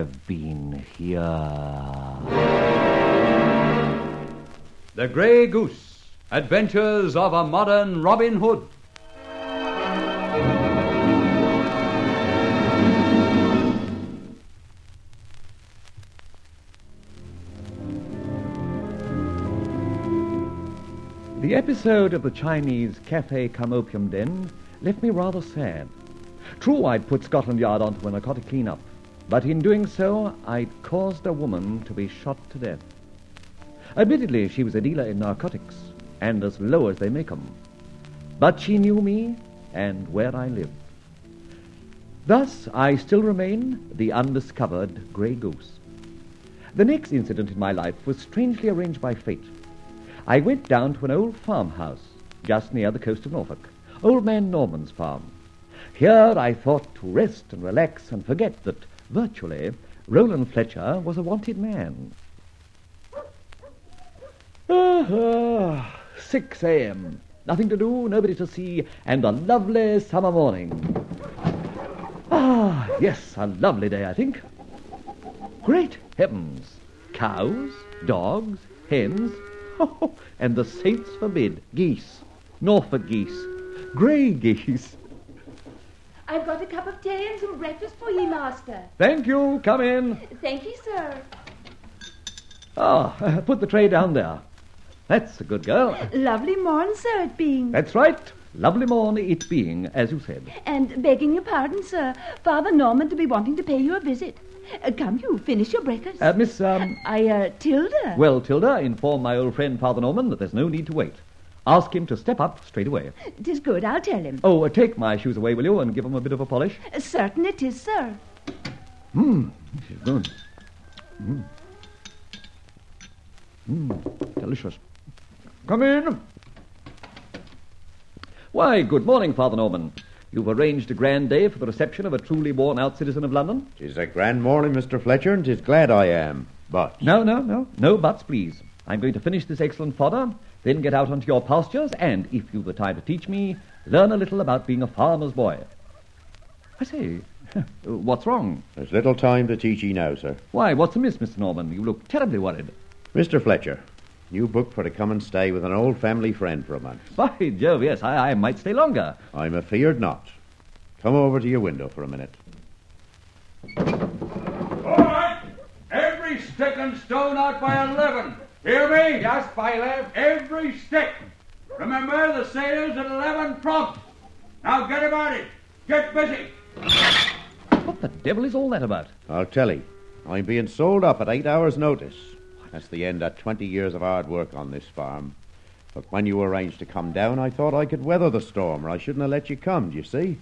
Have been here. The Grey Goose Adventures of a Modern Robin Hood. The episode of the Chinese Cafe Come Opium Den left me rather sad. True, I'd put Scotland Yard onto a narcotic clean-up, but in doing so, I'd caused a woman to be shot to death. Admittedly, she was a dealer in narcotics, and as low as they make 'em. But she knew me and where I lived. Thus, I still remain the undiscovered grey goose. The next incident in my life was strangely arranged by fate. I went down to an old farmhouse just near the coast of Norfolk, Old Man Norman's farm. Here I thought to rest and relax and forget that, virtually, Roland Fletcher was a wanted man. Ah, ah, 6 a.m. Nothing to do, nobody to see, and a lovely summer morning. Ah, yes, a lovely day, I think. Great heavens! Cows, dogs, hens, and the saints forbid, geese, Norfolk geese, grey geese. I've got a cup of tea and some breakfast for ye, master. Thank you, come in. Thank you, sir. Ah, put the tray down there. That's a good girl. Lovely morn, sir, it being. That's right. Lovely morn it being, as you said. And begging your pardon, sir, Father Norman to be wanting to pay you a visit. Uh, come, you finish your breakfast. Uh, Miss, um... I, uh, Tilda. Well, Tilda, inform my old friend Father Norman that there's no need to wait. Ask him to step up straight away. Tis good, I'll tell him. Oh, uh, take my shoes away, will you, and give 'em a bit of a polish? Uh, certain it is, sir. Mmm, this is good. Mmm. Mmm, delicious. Come in. Why, good morning, Father Norman. You've arranged a grand day for the reception of a truly worn-out citizen of London? Tis a grand morning, Mr. Fletcher, and tis glad I am. But No, no, no. No buts, please. I'm going to finish this excellent fodder, then get out onto your pastures, and, if you've the time to teach me, learn a little about being a farmer's boy. I say, what's wrong? there's little time to teach ye now, sir. Why, what's amiss, Mr. Norman? You look terribly worried. Mr. Fletcher, you booked for to come and stay with an old family friend for a month. By Jove, yes, I, I might stay longer. I'm afeard not. Come over to your window for a minute. All right. Every stick and stone out by 11. Hear me? Yes, by eleven. Every stick. Remember, the sale's at 11 prompt. Now get about it. Get busy. What the devil is all that about? I'll tell ye. I'm being sold up at eight hours' notice. That's the end of 20 years of hard work on this farm. But when you arranged to come down, I thought I could weather the storm, or I shouldn't have let you come, do you see?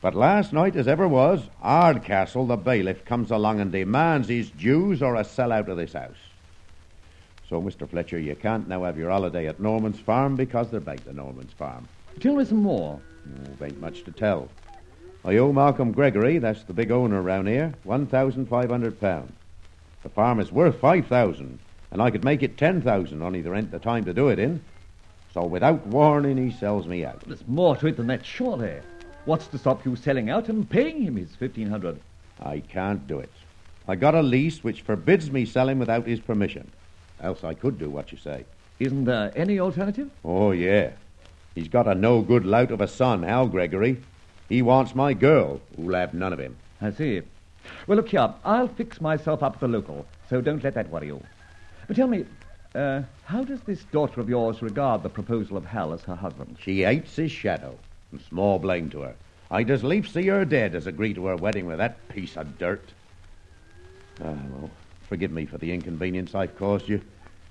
But last night, as ever was, Ardcastle, the bailiff, comes along and demands his dues or a sell out of this house. So, Mr. Fletcher, you can't now have your holiday at Norman's farm because they're back to Norman's farm. Tell me some more. Oh, ain't much to tell. I owe Malcolm Gregory, that's the big owner round here, one thousand five hundred pounds. The farm is worth five thousand, and I could make it ten thousand, only there ain't the time to do it in. So without warning, he sells me out. There's more to it than that, surely. What's to stop you selling out and paying him his fifteen hundred? I can't do it. I got a lease which forbids me selling without his permission. Else I could do what you say. Isn't there any alternative? Oh, yeah. He's got a no good lout of a son, Hal Gregory. He wants my girl, who'll have none of him. I see. Well, look here. I'll fix myself up at the local, so don't let that worry you. But tell me, uh, how does this daughter of yours regard the proposal of Hal as her husband? She hates his shadow, and small blame to her. I'd as lief see her dead as agree to her wedding with that piece of dirt. Ah, well, forgive me for the inconvenience I've caused you.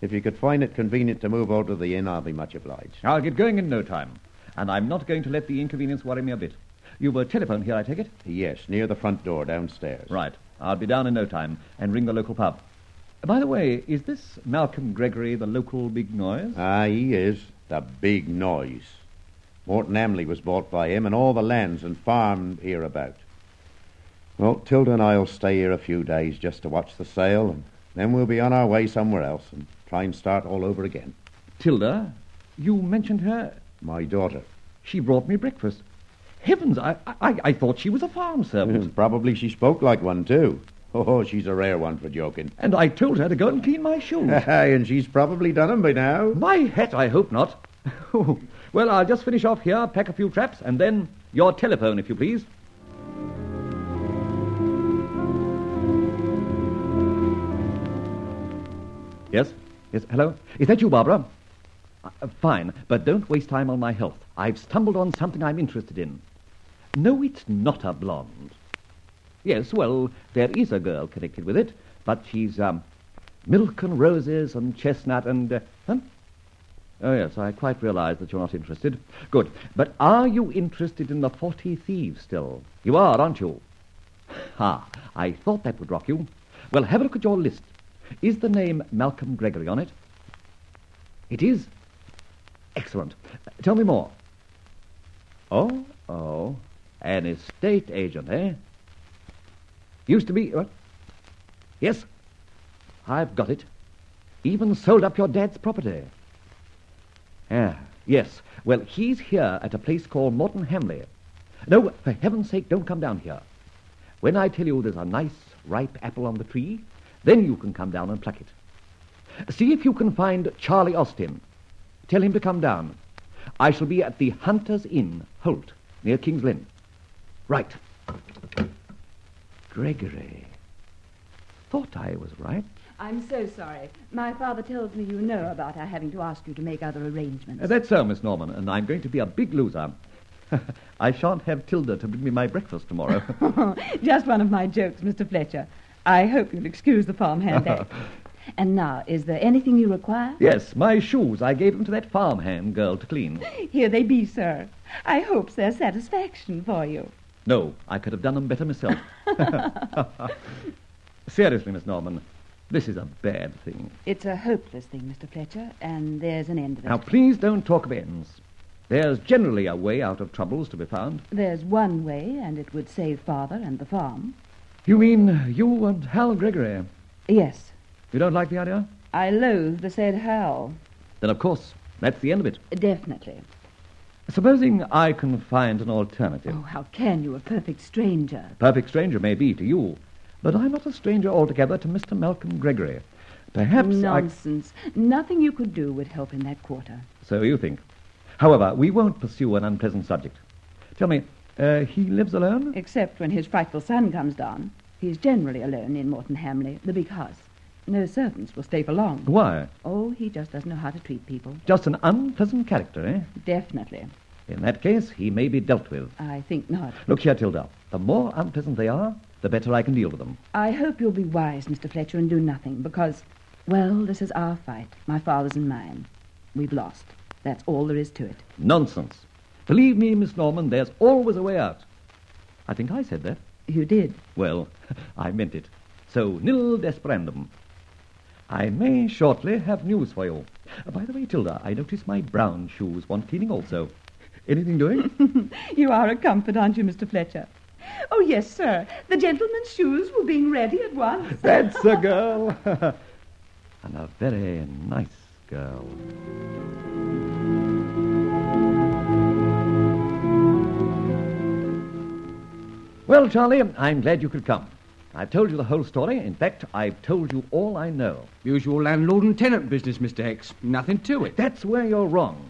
If you could find it convenient to move out to the inn, I'll be much obliged. I'll get going in no time. And I'm not going to let the inconvenience worry me a bit. You've a telephone here, I take it? Yes, near the front door downstairs. Right. I'll be down in no time and ring the local pub. By the way, is this Malcolm Gregory the local big noise? Ah, he is. The big noise. Morton Amley was bought by him and all the lands and farm hereabout. Well, Tilda and I'll stay here a few days just to watch the sale, and then we'll be on our way somewhere else and try and start all over again. Tilda? You mentioned her? My daughter. She brought me breakfast. Heavens, I, I, I thought she was a farm servant. Probably she spoke like one, too. Oh, oh, she's a rare one for joking. and I told her to go and clean my shoes. and she's probably done 'em by now. my hat, I hope not. well, I'll just finish off here, pack a few traps, and then your telephone, if you please. Yes? Yes, hello? Is that you, Barbara? Uh, fine, but don't waste time on my health. I've stumbled on something I'm interested in. No, it's not a blonde. Yes, well, there is a girl connected with it, but she's, um, milk and roses and chestnut and, uh, huh? Oh, yes, I quite realize that you're not interested. Good. But are you interested in the Forty Thieves still? You are, aren't you? Ha, I thought that would rock you. Well, have a look at your list. Is the name Malcolm Gregory on it? It is? Excellent. Tell me more. Oh, oh. An estate agent, eh? Used to be. What? Yes? I've got it. Even sold up your dad's property. Ah, yes. Well, he's here at a place called Morton Hamley. No, for heaven's sake, don't come down here. When I tell you there's a nice, ripe apple on the tree, then you can come down and pluck it. See if you can find Charlie Austin. Tell him to come down. I shall be at the Hunter's Inn, Holt, near King's Lynn. Right. Gregory. Thought I was right. I'm so sorry. My father tells me you know about our having to ask you to make other arrangements. Uh, that's so, Miss Norman, and I'm going to be a big loser. I shan't have Tilda to bring me my breakfast tomorrow. Just one of my jokes, Mr. Fletcher. I hope you'll excuse the farmhand act. and now, is there anything you require? yes, my shoes. I gave them to that farmhand girl to clean. Here they be, sir. I hope they're satisfaction for you. No, I could have done them better myself. Seriously, Miss Norman, this is a bad thing. It's a hopeless thing, Mr. Fletcher, and there's an end of it. Now, please don't talk of ends. There's generally a way out of troubles to be found. There's one way, and it would save father and the farm. You mean you and Hal Gregory? Yes, You don't like the idea? I loathe the said Hal. Then, of course, that's the end of it. Definitely. Supposing I can find an alternative. Oh, how can you, a perfect stranger? Perfect stranger may be to you, but I'm not a stranger altogether to Mr. Malcolm Gregory. Perhaps I... Nonsense. Nothing you could do would help in that quarter. So you think. However, we won't pursue an unpleasant subject. Tell me, uh, he lives alone? Except when his frightful son comes down. He's generally alone in Morton Hamley, the big house. No servants will stay for long. Why? Oh, he just doesn't know how to treat people. Just an unpleasant character, eh? Definitely. In that case, he may be dealt with. I think not. Look here, Tilda. The more unpleasant they are, the better I can deal with them. I hope you'll be wise, Mr. Fletcher, and do nothing, because, well, this is our fight, my father's and mine. We've lost. That's all there is to it. Nonsense. Believe me, Miss Norman, there's always a way out. I think I said that. You did. Well, I meant it. So, nil desperandum. I may shortly have news for you. Uh, by the way, Tilda, I notice my brown shoes want cleaning also. Anything doing? You are a comfort, aren't you, Mr. Fletcher? Oh, yes, sir. The gentleman's shoes were being ready at once. That's a girl. and a very nice girl. Well, Charlie, I'm glad you could come. I've told you the whole story. In fact, I've told you all I know. Usual landlord and tenant business, Mr. X. Nothing to it. That's where you're wrong.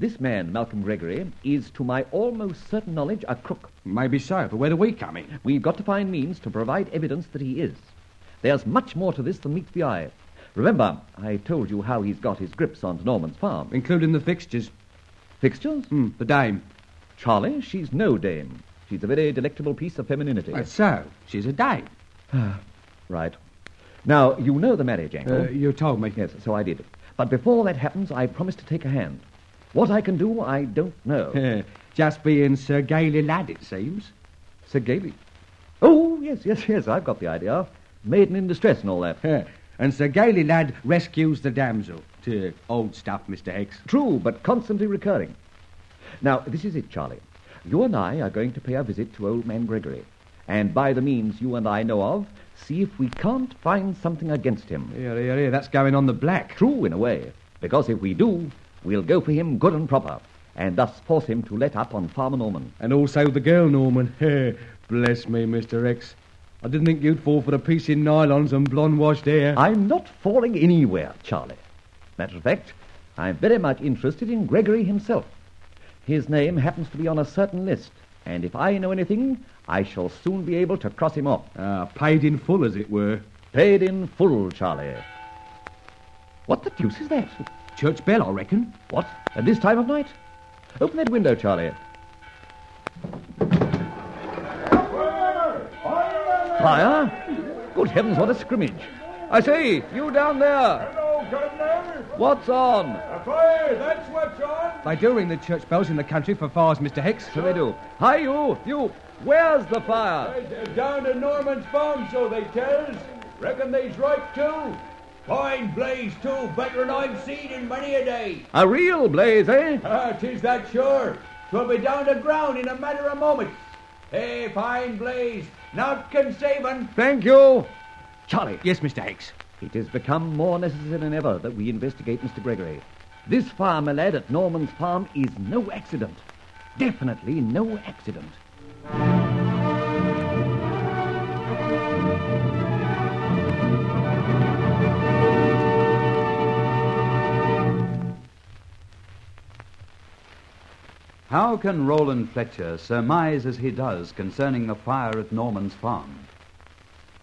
This man, Malcolm Gregory, is, to my almost certain knowledge, a crook. Maybe so, but where do we come in? We've got to find means to provide evidence that he is. There's much more to this than meets the eye. Remember, I told you how he's got his grips on Norman's farm. Including the fixtures. Fixtures? Hmm, the dame. Charlie, she's no dame. She's a very delectable piece of femininity. That's so. She's a dame. Right. Now, you know the marriage angle. Uh, you told me. Yes, so I did. But before that happens, I promise to take a hand. What I can do, I don't know. Just being Sir Galahad, it seems. Sir Gailey. Oh, yes, yes, yes, I've got the idea. Maiden in distress and all that. and Sir Galahad rescues the damsel. To old stuff, Mr. Hicks. True, but constantly recurring. Now, this is it, Charlie. You and I are going to pay a visit to old man Gregory. And by the means you and I know of, see if we can't find something against him. Here, here, here. That's going on the black. True, in a way. Because if we do, we'll go for him good and proper, and thus force him to let up on Farmer Norman. And also the girl, Norman. Bless me, Mr. X. I didn't think you'd fall for the piece in nylons and blonde washed hair. I'm not falling anywhere, Charlie. Matter of fact, I'm very much interested in Gregory himself. His name happens to be on a certain list, and if I know anything, I shall soon be able to cross him off. Ah, paid in full, as it were. Paid in full, Charlie. What the deuce is that? Church bell, I reckon. What? At this time of night? Open that window, Charlie. Fire? Good heavens, what a scrimmage. I say, you down there. Hello, Governor. What's on? A fire, that's what's on. They do ring the church bells in the country for fires, Mr. Hicks. So they do. Hi, you, you. Where's the fire? Uh, Down to Norman's farm, so they tells. Reckon they's right, too. Fine blaze, too, better than I've seen in many a day. A real blaze, eh? tis that sure. Twill be down to ground in a matter of moments. Hey, fine blaze, naught can save 'un. Thank you. Charlie, Yes, Mr. Hicks. It has become more necessary than ever that we investigate Mr. Gregory. This fire, lad, at Norman's farm is no accident. Definitely no accident. How can Roland Fletcher surmise as he does concerning the fire at Norman's farm?